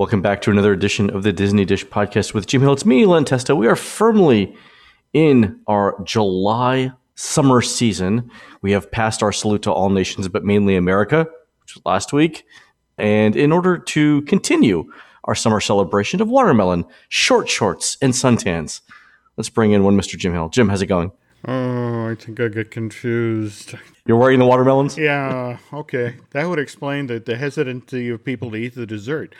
Welcome back to another edition of the Disney Dish podcast with Jim Hill. It's me, Len Testa. We are firmly in our July summer season. We have passed our salute to all nations, but mainly America, which was last week. And in order to continue our summer celebration of watermelon, short shorts, and suntans, let's bring in one Mr. Jim Hill. Jim, how's it going? Oh, I think I get confused. You're wearing the watermelons? Yeah, okay. That would explain the, the hesitancy of people to eat the dessert.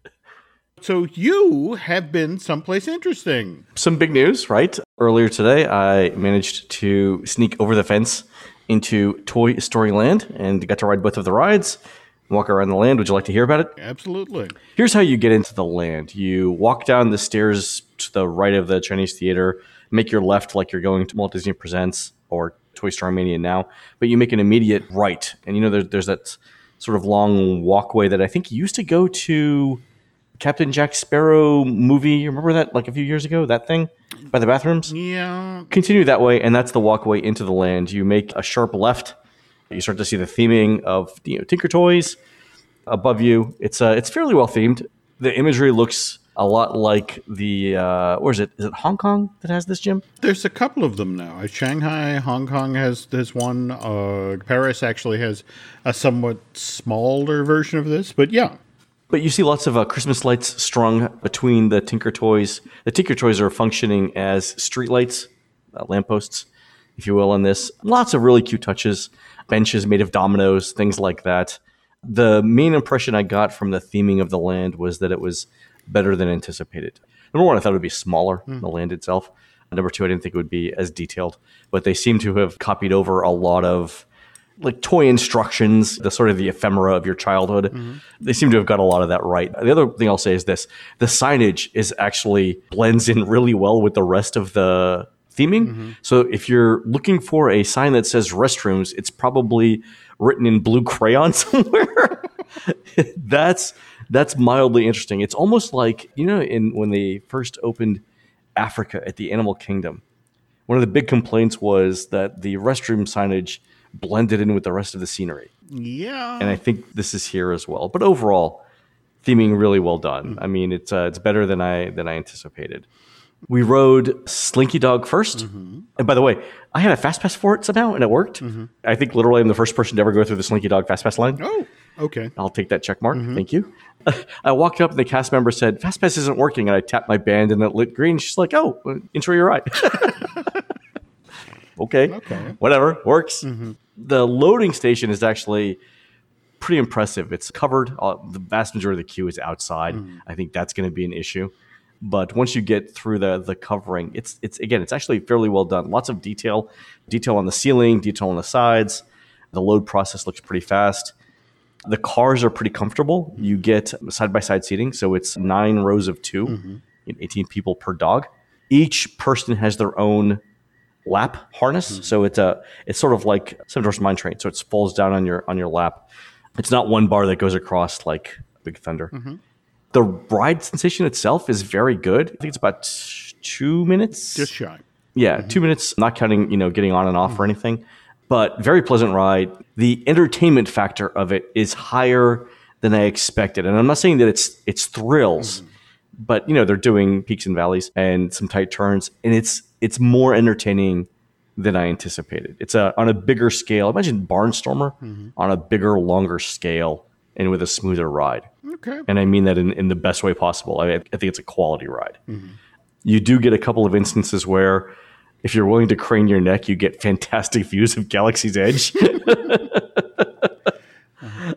so you have been someplace interesting. Some big news, right? Earlier today, I managed to sneak over the fence into Toy Story Land and got to ride both of the rides walk around the land. Would you like to hear about it? Absolutely. Here's how you get into the land you walk down the stairs to the right of the Chinese Theater, make your left like you're going to Walt Disney Presents or Toy Story Mania now, but you make an immediate right. And you know, there's, there's that sort of long walkway that I think used to go to Captain Jack Sparrow movie. You remember that like a few years ago? That thing by the bathrooms? Yeah. Continue that way, and that's the walkway into the land. You make a sharp left you start to see the theming of you know, Tinker Toys above you. It's uh, it's fairly well themed. The imagery looks a lot like the uh, where is it? Is it Hong Kong that has this gym? There's a couple of them now. Shanghai, Hong Kong has this one. Uh, Paris actually has a somewhat smaller version of this, but yeah. But you see lots of uh, Christmas lights strung between the Tinker Toys. The Tinker Toys are functioning as street lights, uh, lampposts, if you will, on this. Lots of really cute touches benches made of dominoes, things like that. The main impression I got from the theming of the land was that it was better than anticipated. Number one, I thought it would be smaller, mm. the land itself. Number two, I didn't think it would be as detailed, but they seem to have copied over a lot of like toy instructions, the sort of the ephemera of your childhood. Mm-hmm. They seem to have got a lot of that right. The other thing I'll say is this the signage is actually blends in really well with the rest of the theming. Mm-hmm. So if you're looking for a sign that says restrooms, it's probably written in blue crayon somewhere. that's that's mildly interesting. It's almost like you know, in when they first opened Africa at the Animal Kingdom, one of the big complaints was that the restroom signage blended in with the rest of the scenery. Yeah, and I think this is here as well. But overall, theming really well done. Mm. I mean, it's uh, it's better than I than I anticipated. We rode Slinky Dog 1st mm-hmm. And by the way, I had a fast pass for it somehow and it worked. Mm-hmm. I think literally I'm the first person to ever go through the Slinky Dog fast pass line. Oh, okay. I'll take that check mark. Mm-hmm. Thank you. I walked up and the cast member said, Fast pass isn't working. And I tapped my band and it lit green. She's like, Oh, intro your ride. okay. Okay. Whatever. Works. Mm-hmm. The loading station is actually pretty impressive. It's covered. Uh, the vast majority of the queue is outside. Mm. I think that's going to be an issue. But once you get through the the covering, it's it's again, it's actually fairly well done. Lots of detail, detail on the ceiling, detail on the sides. The load process looks pretty fast. The cars are pretty comfortable. You get side by side seating, so it's nine rows of 2 mm-hmm. 18 people per dog. Each person has their own lap harness, mm-hmm. so it's a it's sort of like Seven Dwarfs Mine Train, so it falls down on your on your lap. It's not one bar that goes across like a Big Thunder. Mm-hmm. The ride sensation itself is very good. I think it's about two minutes. Just shy. Yeah, mm-hmm. two minutes, not counting, you know, getting on and off mm-hmm. or anything. But very pleasant ride. The entertainment factor of it is higher than I expected. And I'm not saying that it's it's thrills, mm-hmm. but you know, they're doing peaks and valleys and some tight turns, and it's it's more entertaining than I anticipated. It's a on a bigger scale. Imagine Barnstormer mm-hmm. on a bigger, longer scale and with a smoother ride. Okay. And I mean that in, in the best way possible. I, I think it's a quality ride. Mm-hmm. You do get a couple of instances where if you're willing to crane your neck, you get fantastic views of Galaxy's Edge.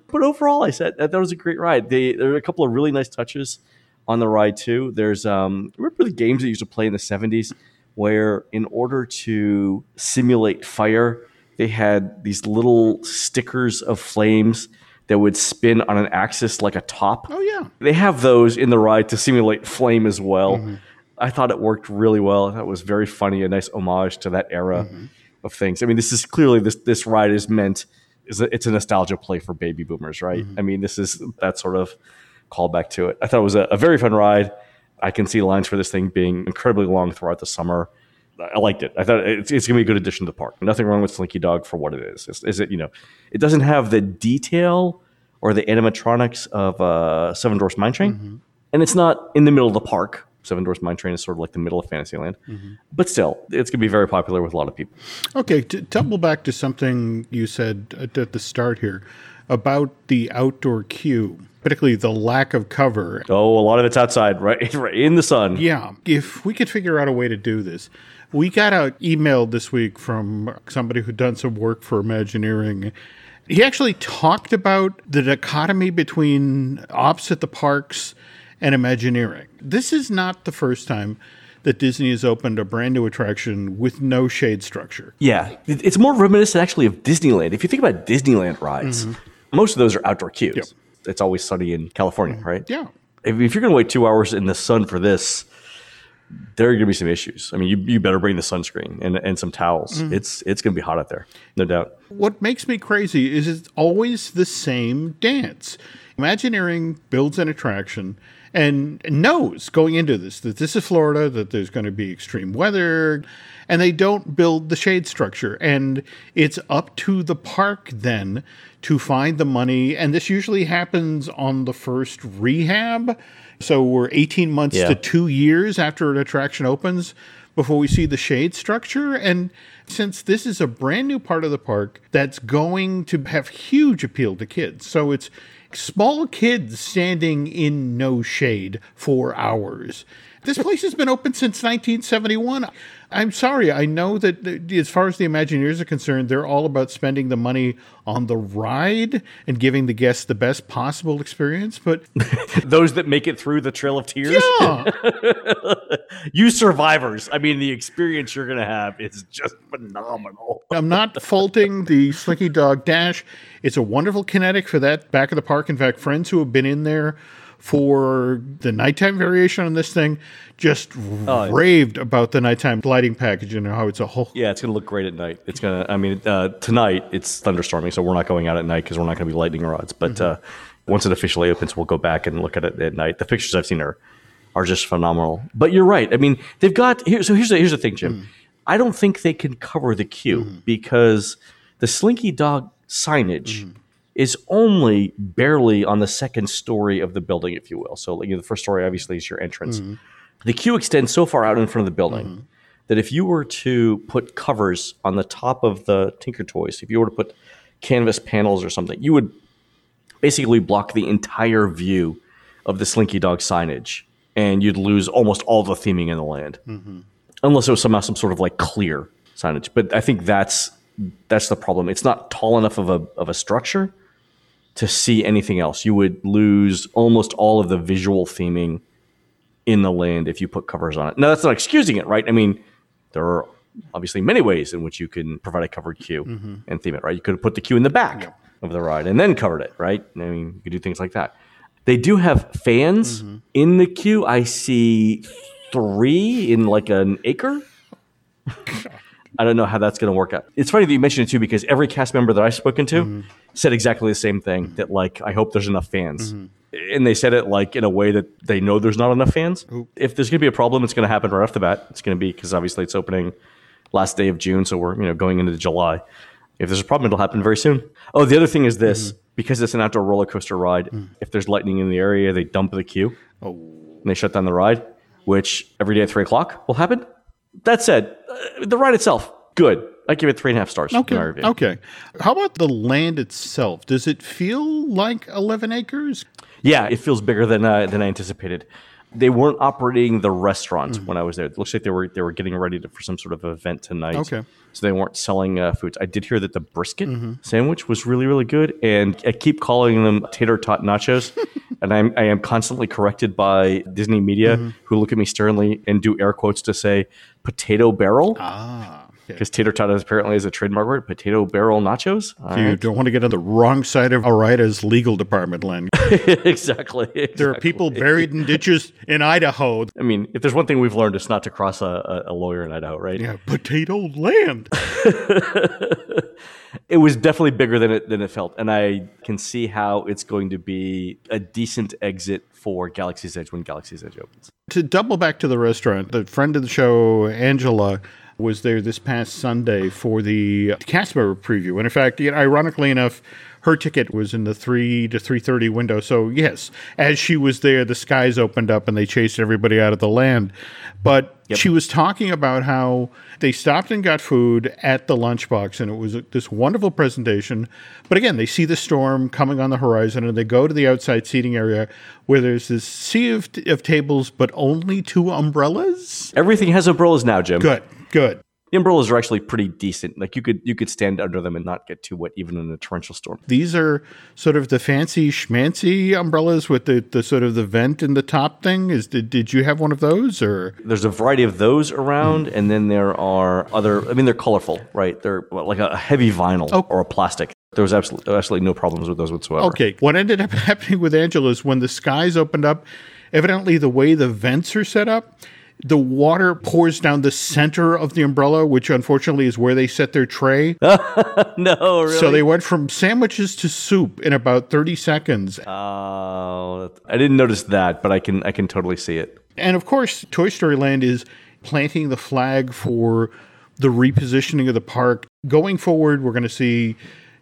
But overall, I said that, that was a great ride. They, there are a couple of really nice touches on the ride too. There's um, remember the games that used to play in the 70s where in order to simulate fire, they had these little stickers of flames that would spin on an axis like a top. Oh yeah, they have those in the ride to simulate flame as well. Mm-hmm. I thought it worked really well. That was very funny, a nice homage to that era mm-hmm. of things. I mean, this is clearly this this ride is meant is a, it's a nostalgia play for baby boomers, right? Mm-hmm. I mean, this is that sort of callback to it. I thought it was a, a very fun ride. I can see lines for this thing being incredibly long throughout the summer. I liked it. I thought it's, it's going to be a good addition to the park. Nothing wrong with Slinky Dog for what it is. Is, is it, you know, it doesn't have the detail or the animatronics of uh, Seven Dwarfs Mine Train, and it's not in the middle of the park. Seven Dwarfs Mine Train is sort of like the middle of Fantasyland, mm-hmm. but still, it's going to be very popular with a lot of people. Okay, to double back to something you said at at the start here about the outdoor queue, particularly the lack of cover. Oh, a lot of it's outside, right, right in the sun. Yeah, if we could figure out a way to do this. We got an email this week from somebody who'd done some work for Imagineering. He actually talked about the dichotomy between ops at the parks and Imagineering. This is not the first time that Disney has opened a brand new attraction with no shade structure. Yeah, it's more reminiscent actually of Disneyland. If you think about Disneyland rides, mm-hmm. most of those are outdoor queues. It's always sunny in California, mm-hmm. right? Yeah. If, if you're going to wait two hours in the sun for this, there are going to be some issues. I mean, you, you better bring the sunscreen and, and some towels. Mm-hmm. It's it's going to be hot out there, no doubt. What makes me crazy is it's always the same dance. Imagineering builds an attraction and knows going into this that this is Florida, that there's going to be extreme weather, and they don't build the shade structure. And it's up to the park then to find the money. And this usually happens on the first rehab. So we're 18 months Yeah. to two years after an attraction opens before we see the shade structure. And since this is a brand new part of the park that's going to have huge appeal to kids, so it's small kids standing in no shade for hours. This place has been open since 1971. I'm sorry, I know that as far as the Imagineers are concerned, they're all about spending the money on the ride and giving the guests the best possible experience. But Those that make it through the Trail of Tears, yeah, you survivors. I mean, the experience you're going to have is just phenomenal. I'm not faulting the Slinky Dog Dash. It's a wonderful kinetic for that back of the park. In fact, friends who have been in there for the nighttime variation on this thing just raved about the nighttime lighting package and how it's a whole. Yeah, it's going to look great at night. It's going to, I mean, uh, tonight it's thunderstorming, so we're not going out at night because we're not going to be lightning rods. But uh, once it officially opens, we'll go back and look at it at night. The pictures I've seen are, are just phenomenal. But you're right. I mean, they've got, here, so here's the, here's the thing, Jim. I don't think they can cover the queue because the Slinky Dog signage is only barely on the second story of the building, if you will. So, like, you know, the first story obviously is your entrance. Mm-hmm. The queue extends so far out in front of the building mm-hmm. that if you were to put covers on the top of the Tinker Toys, if you were to put canvas panels or something, you would basically block the entire view of the Slinky Dog signage, and you'd lose almost all the theming in the land, mm-hmm. unless it was somehow some sort of like clear signage. But I think that's that's the problem. It's not tall enough of a of a structure to see anything else. You would lose almost all of the visual theming in the land if you put covers on it. Now that's not excusing it, right? I mean, there are obviously many ways in which you can provide a covered queue mm-hmm. and theme it, right? You could have put the queue in the back of the ride and then covered it, right? I mean, you could do things like that. They do have fans mm-hmm. in the queue. I see three in like an acre. I don't know how that's going to work out. It's funny that you mentioned it too, because every cast member that I've spoken to mm-hmm. said exactly the same thing. That like, I hope there's enough fans, mm-hmm. and they said it like in a way that they know there's not enough fans. If there's going to be a problem, it's going to happen right off the bat. It's going to be because obviously it's opening last day of June, so we're you know going into July. If there's a problem, it'll happen very soon. Oh, the other thing is this: mm-hmm. because it's an outdoor roller coaster ride, mm. if there's lightning in the area, they dump the queue oh. and they shut down the ride, which every day at three o'clock will happen. That said, uh, the ride itself, good. I give it three and a half stars. in Okay. Okay. How about the land itself? Does it feel like 11 acres? Yeah, it feels bigger than uh, than I anticipated. They weren't operating the restaurant when I was there. It looks like they were they were getting ready to, for some sort of event tonight. Okay. So they weren't selling uh, foods. I did hear that the brisket sandwich was really really good, and I keep calling them tater tot nachos, and I'm I am constantly corrected by Disney media who look at me sternly and do air quotes to say potato barrel Ah. Because tater tot apparently is a trademark word. Potato barrel nachos. All You right. don't want to get on the wrong side of Ore-Ida's legal department, Len. exactly. There are people buried in ditches in Idaho. I mean, if there's one thing we've learned, it's not to cross a, a, a lawyer in Idaho, right? Yeah, potato land. It was definitely bigger than it than it felt, and I can see how it's going to be a decent exit for Galaxy's Edge when Galaxy's Edge opens. to double back to the restaurant, the friend of the show, Angela, was there this past Sunday for the cast member preview. And in fact, you know, ironically enough, her ticket was in the 3 to 3:30 window. So yes, as she was there, the skies opened up and they chased everybody out of the land. But she was talking about how they stopped and got food at the lunchbox, and it was this wonderful presentation. But again, they see the storm coming on the horizon, and they go to the outside seating area where there's this sea of, of tables, but only two umbrellas. Everything has umbrellas now, Jim. Good, good. The umbrellas are actually pretty decent. Like you could you could stand under them and not get too wet, even in a torrential storm. These are sort of the fancy schmancy umbrellas with the, the sort of the vent in the top thing. Is did, did you have one of those or? There's a variety of those around, and then there are other. I mean, they're colorful, right? They're like a heavy vinyl Oh. or a plastic. There was absolutely absolutely no problems with those whatsoever. Okay, what ended up happening with Angela is when the skies opened up, evidently the way the vents are set up, the water pours down the center of the umbrella, which unfortunately is where they set their tray. no, really. So they went from sandwiches to soup in about 30 seconds. Oh, I didn't notice that, but I can I can totally see it. And of course, Toy Story Land is planting the flag for the repositioning of the park. Going forward, we're going to see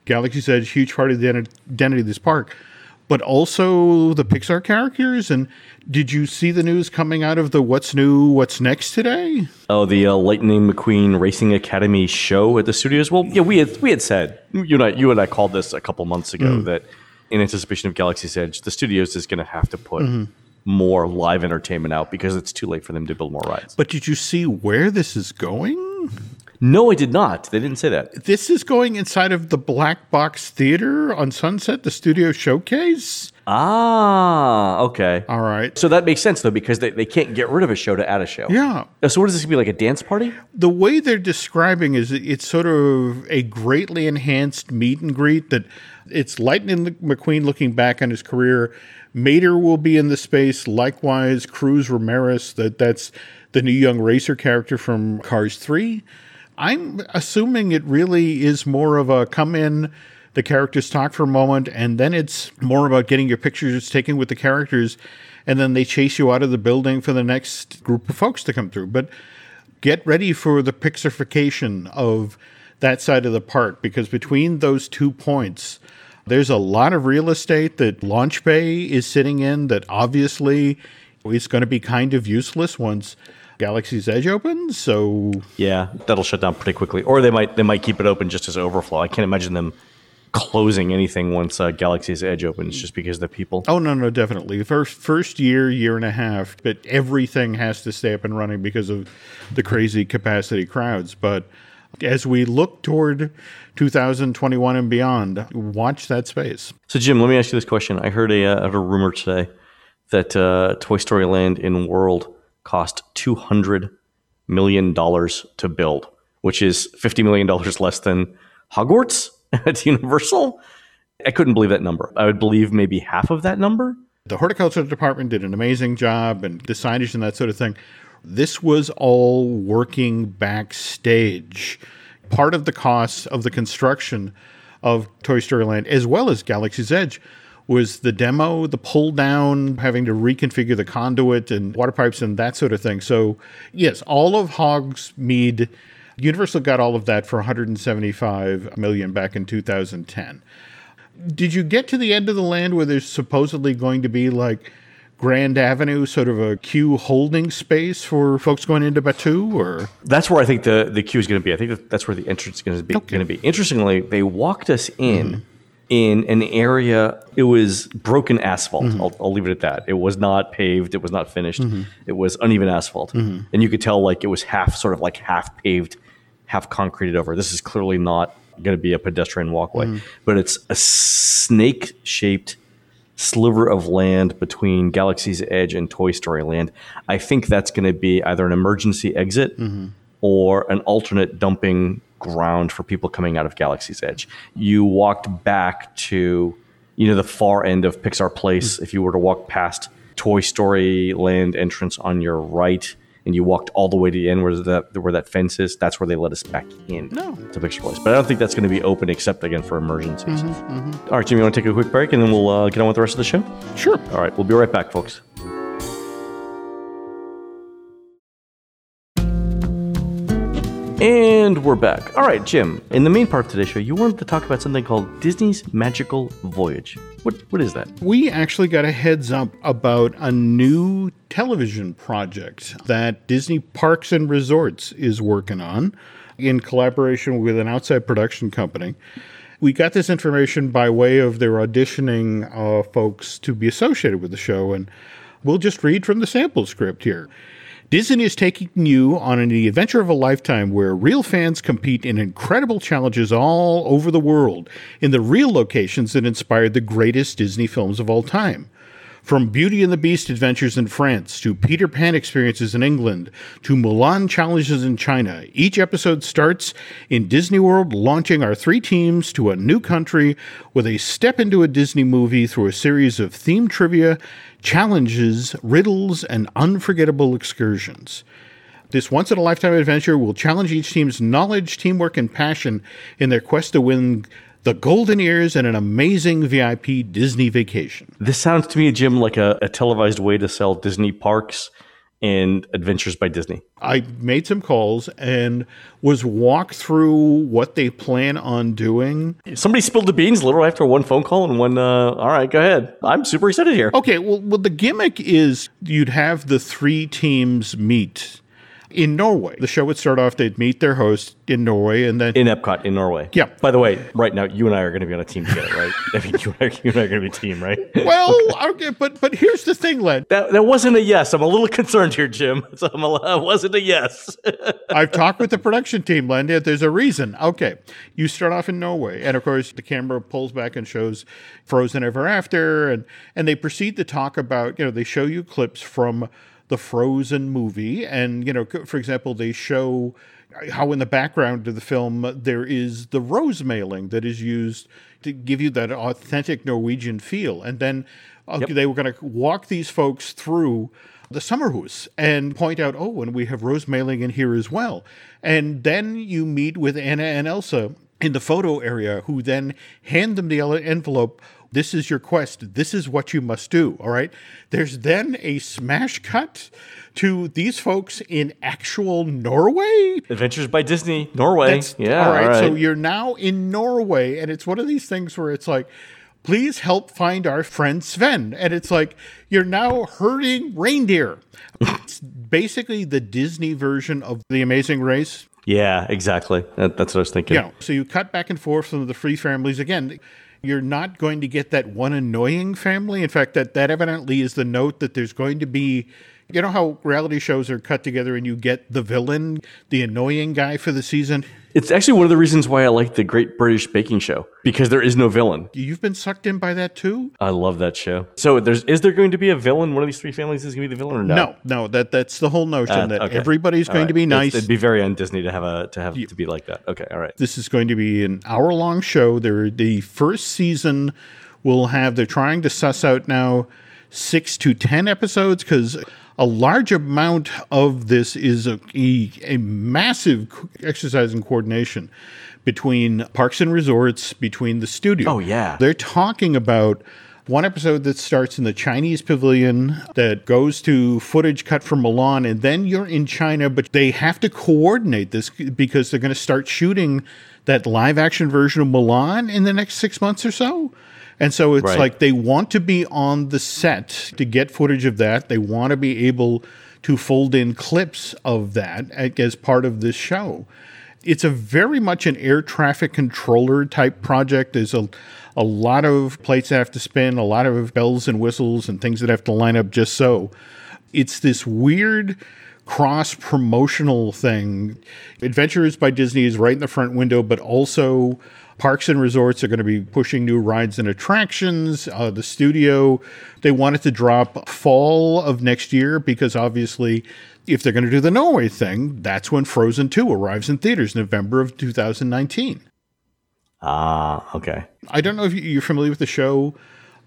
Galaxy's Edge, huge part of the identity of this park, but also the Pixar characters. And did you see the news coming out of the What's New, What's Next today? Oh, the uh, Lightning McQueen Racing Academy show at the studios. Well, yeah, we had we had said you and I, you and I called this a couple months ago that in anticipation of Galaxy's Edge, the studios is going to have to put more live entertainment out because it's too late for them to build more rides. But did you see where this is going? No, I did not. They didn't say that. This is going inside of the Black Box Theater on Sunset, the studio showcase. Ah, okay. All right. So that makes sense though because they, they can't get rid of a show to add a show. Yeah. Uh, So what is this gonna be like a dance party? the way they're describing is it's sort of a greatly enhanced meet and greet that it's Lightning McQueen looking back on his career. Mater will be in the space. Likewise, Cruz Ramirez, that that's the new young racer character from Cars 3. I'm assuming it really is more of a come in, the characters talk for a moment, and then it's more about getting your pictures taken with the characters, and then they chase you out of the building for the next group of folks to come through. But get ready for the pixification of that side of the park because between those two points, there's a lot of real estate that Launch Bay is sitting in that obviously is going to be kind of useless once Galaxy's Edge opens. So Yeah, that'll shut down pretty quickly. Or they might they might keep it open just as overflow. I can't imagine them closing anything once uh, Galaxy's Edge opens just because the people. Oh no, no, definitely. First first year, year and a half, but everything has to stay up and running because of the crazy capacity crowds. But as we look toward 2021 and beyond, watch that space. So Jim, let me ask you this question. I heard a, uh, a rumor today that uh, Toy Story Land in World cost two hundred million dollars to build, which is fifty million dollars less than Hogwarts at Universal. I couldn't believe that number. I would believe maybe half of that number. The horticulture department did an amazing job and the signage and that sort of thing. This was all working backstage. Part of the cost of the construction of Toy Story Land, as well as Galaxy's Edge, was the demo, the pull down, having to reconfigure the conduit and water pipes and that sort of thing. So, yes, all of Hogsmeade, Universal got all of that for 175 million back in 2010 did you get to the end of the land where there's supposedly going to be like Grand Avenue, sort of a queue holding space for folks going into Batuu, or That's where I think the, the queue is going to be. I think that's where the entrance is going to be. Going to be. Interestingly, they walked us in mm-hmm. In an area. It was broken asphalt. Mm-hmm. I'll, I'll leave it at that. It was not paved. It was not finished. Mm-hmm. It was uneven asphalt, mm-hmm. and you could tell like it was half, sort of like half paved, half concreted over. This is clearly not going to be a pedestrian walkway, but it's a snake shaped sliver of land between Galaxy's Edge and Toy Story Land. I think that's going to be either an emergency exit or an alternate dumping ground for people coming out of Galaxy's Edge. You walked back to, you know, the far end of Pixar Place. Mm. If you were to walk past Toy Story Land entrance on your right, and you walked all the way to the end where that where that fence is, that's where they let us back in No. to Pixar Place. But I don't think that's going to be open except again for emergencies. Mm-hmm, mm-hmm. All right, Jimmy, you want to take a quick break and then we'll uh, get on with the rest of the show? sure. All right, we'll be right back, folks. And we're back. All right, Jim. In the main part of today's show, you wanted to talk about something called Disney's Magical Voyage. What what is that? We actually got a heads up about a new television project that Disney Parks and Resorts is working on in collaboration with an outside production company. We got this information by way of their auditioning uh, folks to be associated with the show, and we'll just read from the sample script here. Disney is taking you on an adventure of a lifetime where real fans compete in incredible challenges all over the world in the real locations that inspired the greatest Disney films of all time. From Beauty and the Beast adventures in France to Peter Pan experiences in England to Mulan challenges in China, each episode starts in Disney World, launching our three teams to a new country with a step into a Disney movie through a series of theme trivia, challenges, riddles, and unforgettable excursions. This once in a lifetime adventure will challenge each team's knowledge, teamwork, and passion in their quest to win the golden ears and an amazing VIP Disney vacation. This sounds to me, Jim, like a, a televised way to sell Disney parks and Adventures by Disney. I made some calls and was walked through what they plan on doing. Somebody spilled the beans literally after one phone call and one. Uh, all right, go ahead. I'm super excited here. Okay, well, well, the gimmick is you'd have the three teams meet in Norway. The show would start off, they'd meet their host in Norway and then. In Epcot in Norway. Yeah. By the way, right now, you and I are going to be on a team together, right? I mean, you and I, you and I are going to be a team, right? well, okay, but but here's the thing, Len. That, that wasn't a yes. I'm a little concerned here, Jim. So I'm a, that wasn't a yes. I've talked with the production team, Len. There's a reason. Okay. You start off in Norway. And of course, the camera pulls back and shows Frozen Ever After. And, and they proceed to talk about, you know, they show you clips from the Frozen movie. And, you know, for example, they show how in the background of the film there is the rosemaling that is used to give you that authentic Norwegian feel. And then uh, Yep. they were going to walk these folks through the Sommerhus and point out, oh, and we have rosemaling in here as well. And then you meet with Anna and Elsa in the photo area, who then hand them the envelope. This is your quest. This is what you must do. All right. There's then a smash cut to these folks in actual Norway. Adventures by Disney, Norway. That's- yeah. All right. All right. So you're now in Norway, and it's one of these things where it's like, please help find our friend Sven. And it's like, you're now herding reindeer. it's basically the Disney version of The Amazing Race. yeah, exactly. That, that's what I was thinking. You know, so you cut back and forth from the free families. Again, you're not going to get that one annoying family. In fact, that, that evidently is the note that there's going to be. You know how reality shows are cut together and you get the villain, the annoying guy for the season? It's actually one of the reasons why I like the Great British Baking Show because there is no villain. You've been sucked in by that too? I love that show. So there's is there going to be a villain? One of these three families is going to be the villain or no? No, no, that that's the whole notion Uh, that okay. everybody's All going right. to be It's- nice. It'd be very un Disney to have a to have to be like that. Okay, all right. this is going to be an hour long show. There, the first season will have. They're trying to suss out now six to ten episodes because a large amount of this is a, a, massive exercise in coordination between parks and resorts, between the studio. Oh, yeah. they're talking about. One episode that starts in the Chinese pavilion that goes to footage cut from Mulan, and then you're in China, but they have to coordinate this because they're going to start shooting that live action version of Mulan in the next six months or so. And so it's Right. like they want to be on the set to get footage of that. They want to be able to fold in clips of that as part of this show it's a very much an air traffic controller type project. There's a a lot of plates that have to spin, a lot of bells and whistles and things that have to line up just so. It's this weird cross promotional thing. Adventures by Disney is right in the front window, but also Parks and resorts are going to be pushing new rides and attractions. Uh, the studio, they want it to drop fall of next year because obviously, if they're going to do the Norway thing, that's when Frozen 2 arrives in theaters, November of 2019. Ah, okay. I don't know if you're familiar with the show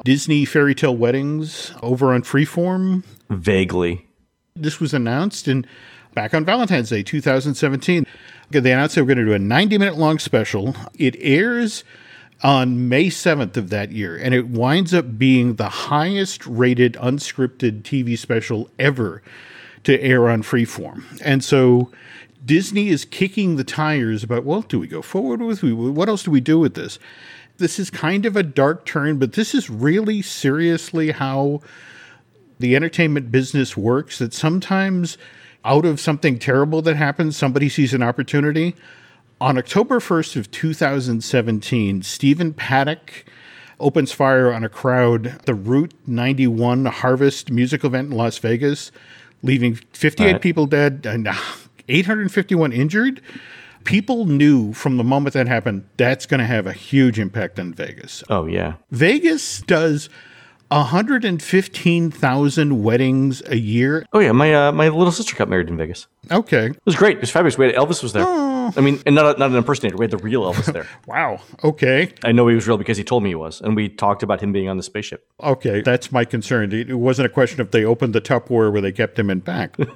Disney Fairy Tale Weddings over on Freeform. Vaguely. This was announced in back on Valentine's Day 2017. Okay, They announced they were going to do a 90 minute long special. It airs on May 7th of that year, and it winds up being the highest rated unscripted TV special ever to air on Freeform. And so Disney is kicking the tires about, well, do we go forward with what else do we do with this? This is kind of a dark turn, but this is really seriously how the entertainment business works that sometimes out of something terrible that happens, somebody sees an opportunity. On October 1st of 2017, Stephen Paddock opens fire on a crowd at the Route 91 Harvest music event in Las Vegas, leaving 58 right. people dead and 851 injured. People knew from the moment that happened that's going to have a huge impact on Vegas. Oh, yeah. Vegas does 115,000 weddings a year. Oh yeah, my uh, my little sister got married in Vegas. Okay, it was great. It was fabulous. We had Elvis was there. Oh. I mean, and not not an impersonator. We had the real Elvis there. wow. Okay. I know he was real because he told me he was, and we talked about him being on the spaceship. Okay, that's my concern. It wasn't a question if they opened the Tupperware where they kept him in back.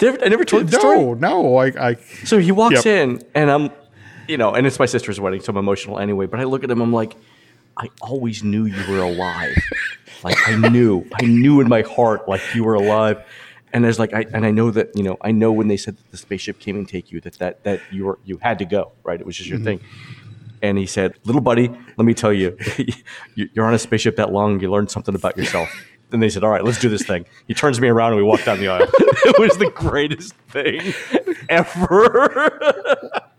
I never told you the no, story. No, I, I. So he walks yep. in, and I'm, you know, and it's my sister's wedding, so I'm emotional anyway. But I look at him, I'm like I always knew you were alive. like I knew, I knew in my heart, like you were alive. And there's like, I and I know that you know, I know when they said that the spaceship came and take you, that that that you were you had to go, right? It was just your mm-hmm. thing. And he said, "Little buddy, let me tell you, you're on a spaceship that long, you learned something about yourself." Then they said, "All right, let's do this thing." He turns me around and we walk down the aisle. it was the greatest thing ever.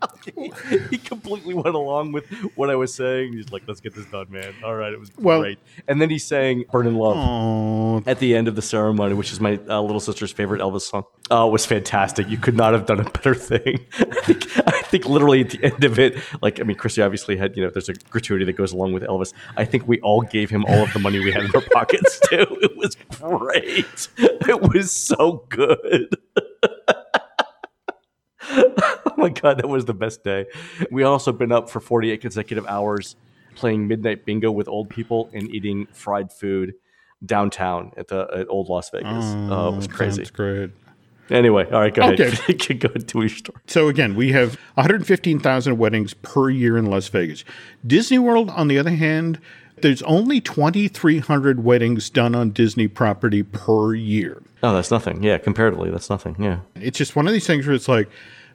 he, completely went along with what I was saying. He's like, "Let's get this done, man." All right, it was well, great. And then he sang "Burning Love" Aww. at the end of the ceremony, which is my uh, little sister's favorite Elvis song. Oh, it was fantastic. You could not have done a better thing. I think, I think literally at the end of it, like I mean, Chrissy obviously had you know, there's a gratuity that goes along with Elvis. I think we all gave him all of the money we had in our pockets too. It was great. It was so good. Oh my god, that was the best day. We also been up for 48 consecutive hours playing midnight bingo with old people and eating fried food downtown at the at old Las Vegas. Oh, it was mm, crazy. That's great. Anyway, all right, go okay. ahead. go to your story. So again, we have 115,000 weddings per year in Las Vegas. Disney World, on the other hand, there's only 2,300 weddings done on Disney property per year. Oh, that's nothing. Yeah, comparatively, that's nothing. Yeah. It's just one of these things where it's like,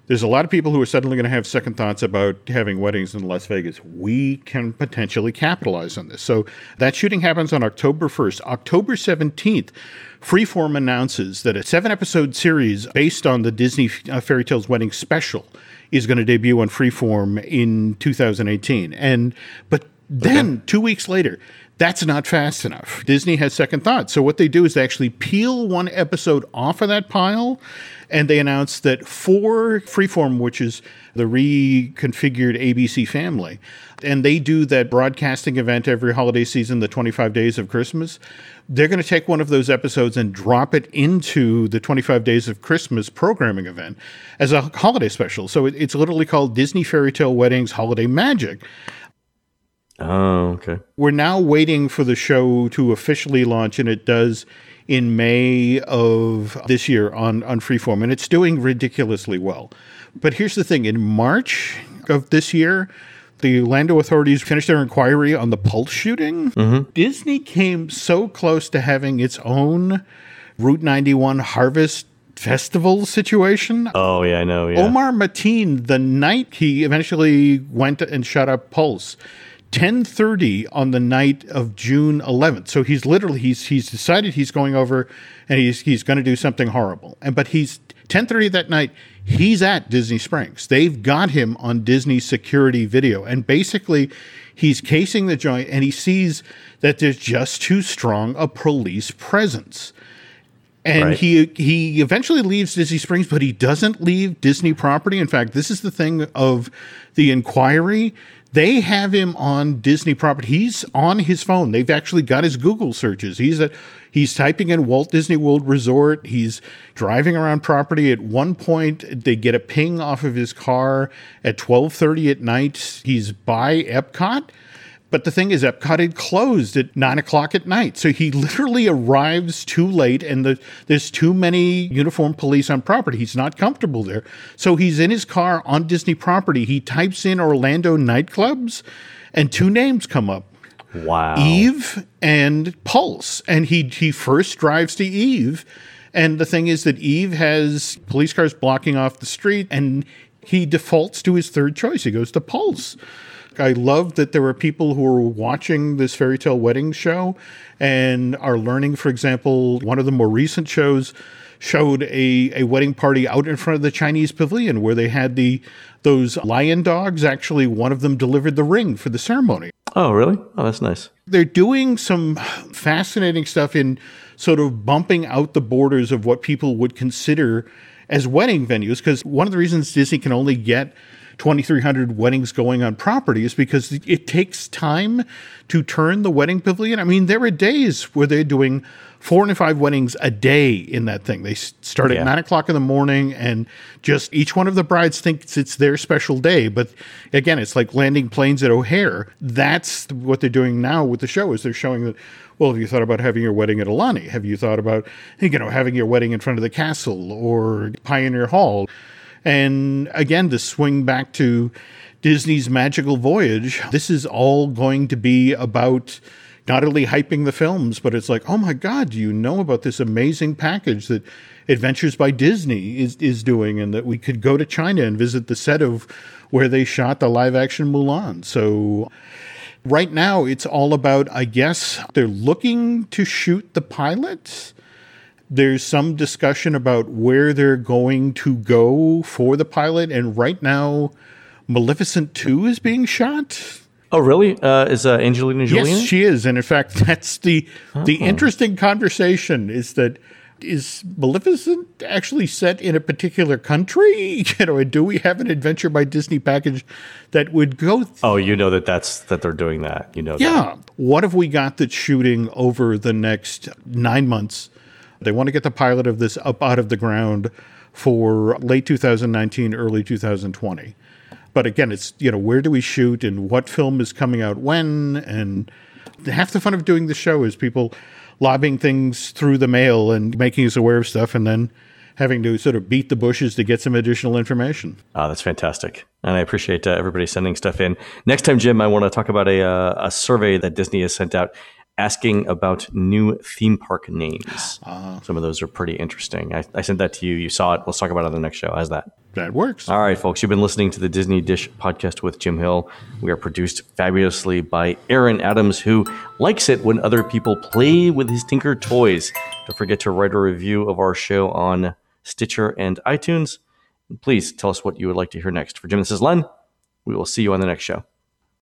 there's a lot of people who are suddenly going to have second thoughts about having weddings in Las Vegas. We can potentially capitalize on this. So that shooting happens on October 1st. October 17th, Freeform announces that a seven episode series based on the Disney uh, Fairy Tales Wedding special is going to debut on Freeform in 2018. And but then okay. two weeks later, that's not fast enough. Disney has second thoughts. So what they do is they actually peel one episode off of that pile and they announced that for Freeform, which is the reconfigured ABC family, and they do that broadcasting event every holiday season, the 25 Days of Christmas, they're going to take one of those episodes and drop it into the 25 Days of Christmas programming event as a holiday special. So it's literally called Disney Fairy Tale Weddings Holiday Magic. Oh, okay. We're now waiting for the show to officially launch, and it does in May of this year on, on Freeform, and it's doing ridiculously well. But here's the thing in March of this year, the Orlando authorities finished their inquiry on the Pulse shooting. Mm-hmm. Disney came so close to having its own Route 91 Harvest festival situation. Oh yeah, I know. Yeah. Omar Mateen, the night he eventually went and shut up Pulse, 10:30 on the night of June 11th. So he's literally he's he's decided he's going over and he's he's going to do something horrible. And but he's 10:30 that night he's at Disney Springs. They've got him on Disney security video and basically he's casing the joint and he sees that there's just too strong a police presence. And right. he he eventually leaves Disney Springs, but he doesn't leave Disney property. In fact, this is the thing of the inquiry. They have him on Disney property. He's on his phone. They've actually got his Google searches. He's at he's typing in Walt Disney World Resort. He's driving around property. At one point, they get a ping off of his car at 12:30 at night. He's by Epcot but the thing is, Epcot had closed at nine o'clock at night. So he literally arrives too late, and the, there's too many uniformed police on property. He's not comfortable there. So he's in his car on Disney property. He types in Orlando nightclubs, and two names come up Wow. Eve and Pulse. And he he first drives to Eve. And the thing is that Eve has police cars blocking off the street and he defaults to his third choice. He goes to Pulse. I love that there are people who are watching this fairy tale wedding show and are learning, for example, one of the more recent shows showed a, a wedding party out in front of the Chinese pavilion where they had the those lion dogs. Actually, one of them delivered the ring for the ceremony. Oh, really? Oh, that's nice. They're doing some fascinating stuff in sort of bumping out the borders of what people would consider as wedding venues. Because one of the reasons Disney can only get 2,300 weddings going on property is because it takes time to turn the wedding pavilion. I mean, there are days where they're doing four and five weddings a day in that thing. They start at Yeah. nine o'clock in the morning, and just each one of the brides thinks it's their special day. But again, it's like landing planes at O'Hare. That's what they're doing now with the show. Is they're showing that. Well, have you thought about having your wedding at Aulani? Have you thought about you know having your wedding in front of the castle or Pioneer Hall? And again, to swing back to Disney's magical voyage, this is all going to be about not only hyping the films, but it's like, oh my God, do you know about this amazing package that Adventures by Disney is, is doing? And that we could go to China and visit the set of where they shot the live action Mulan. So right now, it's all about, I guess, they're looking to shoot the pilot there's some discussion about where they're going to go for the pilot and right now maleficent 2 is being shot Oh, really? Uh, is uh, Angelina Jolie? yes she is and in fact that's the the interesting conversation is that is Maleficent actually set in a particular country? You know, and do we have an Adventure by Disney package that would go oh, you know that that's that they're doing that. You know. That. Yeah. What have we got that's shooting over the next nine months? They want to get the pilot of this up out of the ground for late 2019, early 2020. But again, it's, you know, where do we shoot and what film is coming out when? And half the fun of doing the show is people lobbing things through the mail and making us aware of stuff and then having to sort of beat the bushes to get some additional information. Oh, that's fantastic. And I appreciate uh, everybody sending stuff in. Next time, Jim, I want to talk about a, uh, a survey that Disney has sent out asking about new theme park names. Uh-huh. Some of those are pretty interesting. I, I sent that to you. You saw it. Let's talk about it on the next show. How's that? That works. All right, folks, you've been listening to the Disney Dish podcast with Jim Hill. We are produced fabulously by Aaron Adams, who likes it when other people play with his Tinker toys. Don't forget to write a review of our show on Stitcher and iTunes. And please tell us what you would like to hear next. For Jim, this is Len. We will see you on the next show.